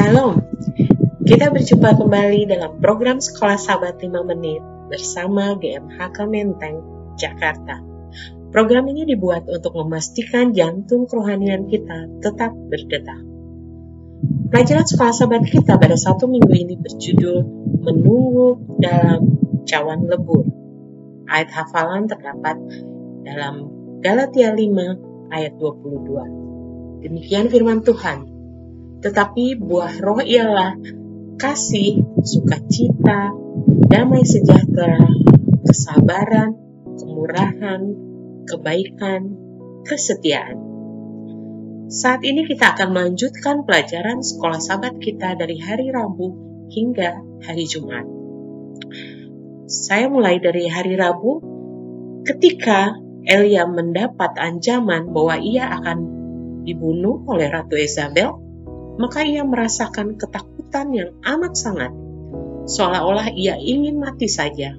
Shalom. Kita berjumpa kembali dalam program Sekolah Sahabat 5 Menit bersama GMHK Menteng, Jakarta. Program ini dibuat untuk memastikan jantung kerohanian kita tetap berdetak. Pelajaran Sekolah Sahabat kita pada satu minggu ini berjudul Menunggu dalam Cawan Lebur. Ayat hafalan terdapat dalam Galatia 5 ayat 22. Demikian firman Tuhan. Tetapi buah roh ialah kasih, sukacita, damai sejahtera, kesabaran, kemurahan, kebaikan, kesetiaan. Saat ini kita akan melanjutkan pelajaran sekolah sahabat kita dari hari Rabu hingga hari Jumat. Saya mulai dari hari Rabu ketika Elia mendapat ancaman bahwa ia akan dibunuh oleh Ratu Isabel maka ia merasakan ketakutan yang amat sangat, seolah-olah ia ingin mati saja.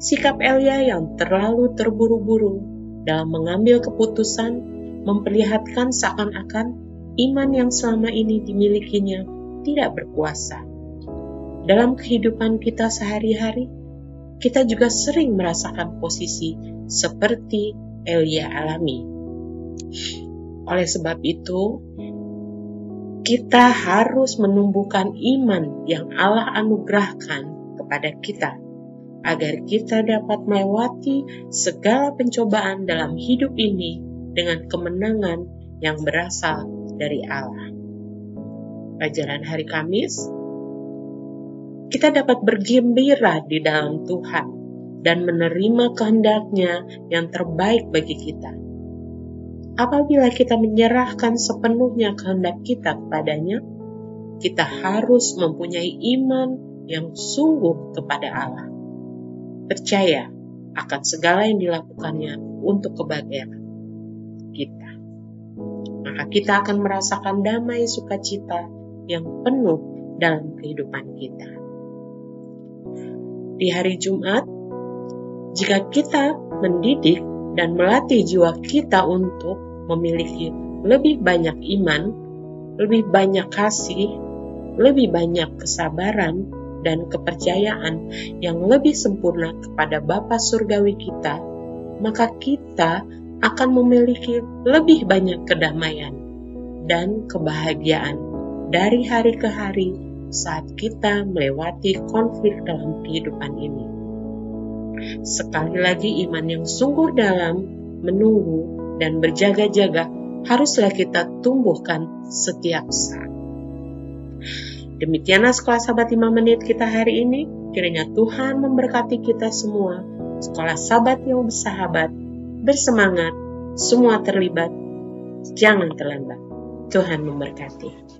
Sikap Elia yang terlalu terburu-buru dalam mengambil keputusan memperlihatkan seakan-akan iman yang selama ini dimilikinya tidak berkuasa. Dalam kehidupan kita sehari-hari, kita juga sering merasakan posisi seperti Elia alami. Oleh sebab itu, kita harus menumbuhkan iman yang Allah anugerahkan kepada kita, agar kita dapat melewati segala pencobaan dalam hidup ini dengan kemenangan yang berasal dari Allah. Pelajaran hari Kamis, kita dapat bergembira di dalam Tuhan dan menerima kehendaknya yang terbaik bagi kita apabila kita menyerahkan sepenuhnya kehendak kita kepadanya, kita harus mempunyai iman yang sungguh kepada Allah. Percaya akan segala yang dilakukannya untuk kebahagiaan kita. Maka kita akan merasakan damai sukacita yang penuh dalam kehidupan kita. Di hari Jumat, jika kita mendidik dan melatih jiwa kita untuk memiliki lebih banyak iman, lebih banyak kasih, lebih banyak kesabaran, dan kepercayaan yang lebih sempurna kepada Bapa Surgawi kita, maka kita akan memiliki lebih banyak kedamaian dan kebahagiaan dari hari ke hari saat kita melewati konflik dalam kehidupan ini. Sekali lagi, iman yang sungguh dalam menunggu dan berjaga-jaga haruslah kita tumbuhkan setiap saat. Demikianlah sekolah sahabat 5 menit kita hari ini. Kiranya Tuhan memberkati kita semua. Sekolah sahabat yang bersahabat, bersemangat, semua terlibat. Jangan terlambat. Tuhan memberkati.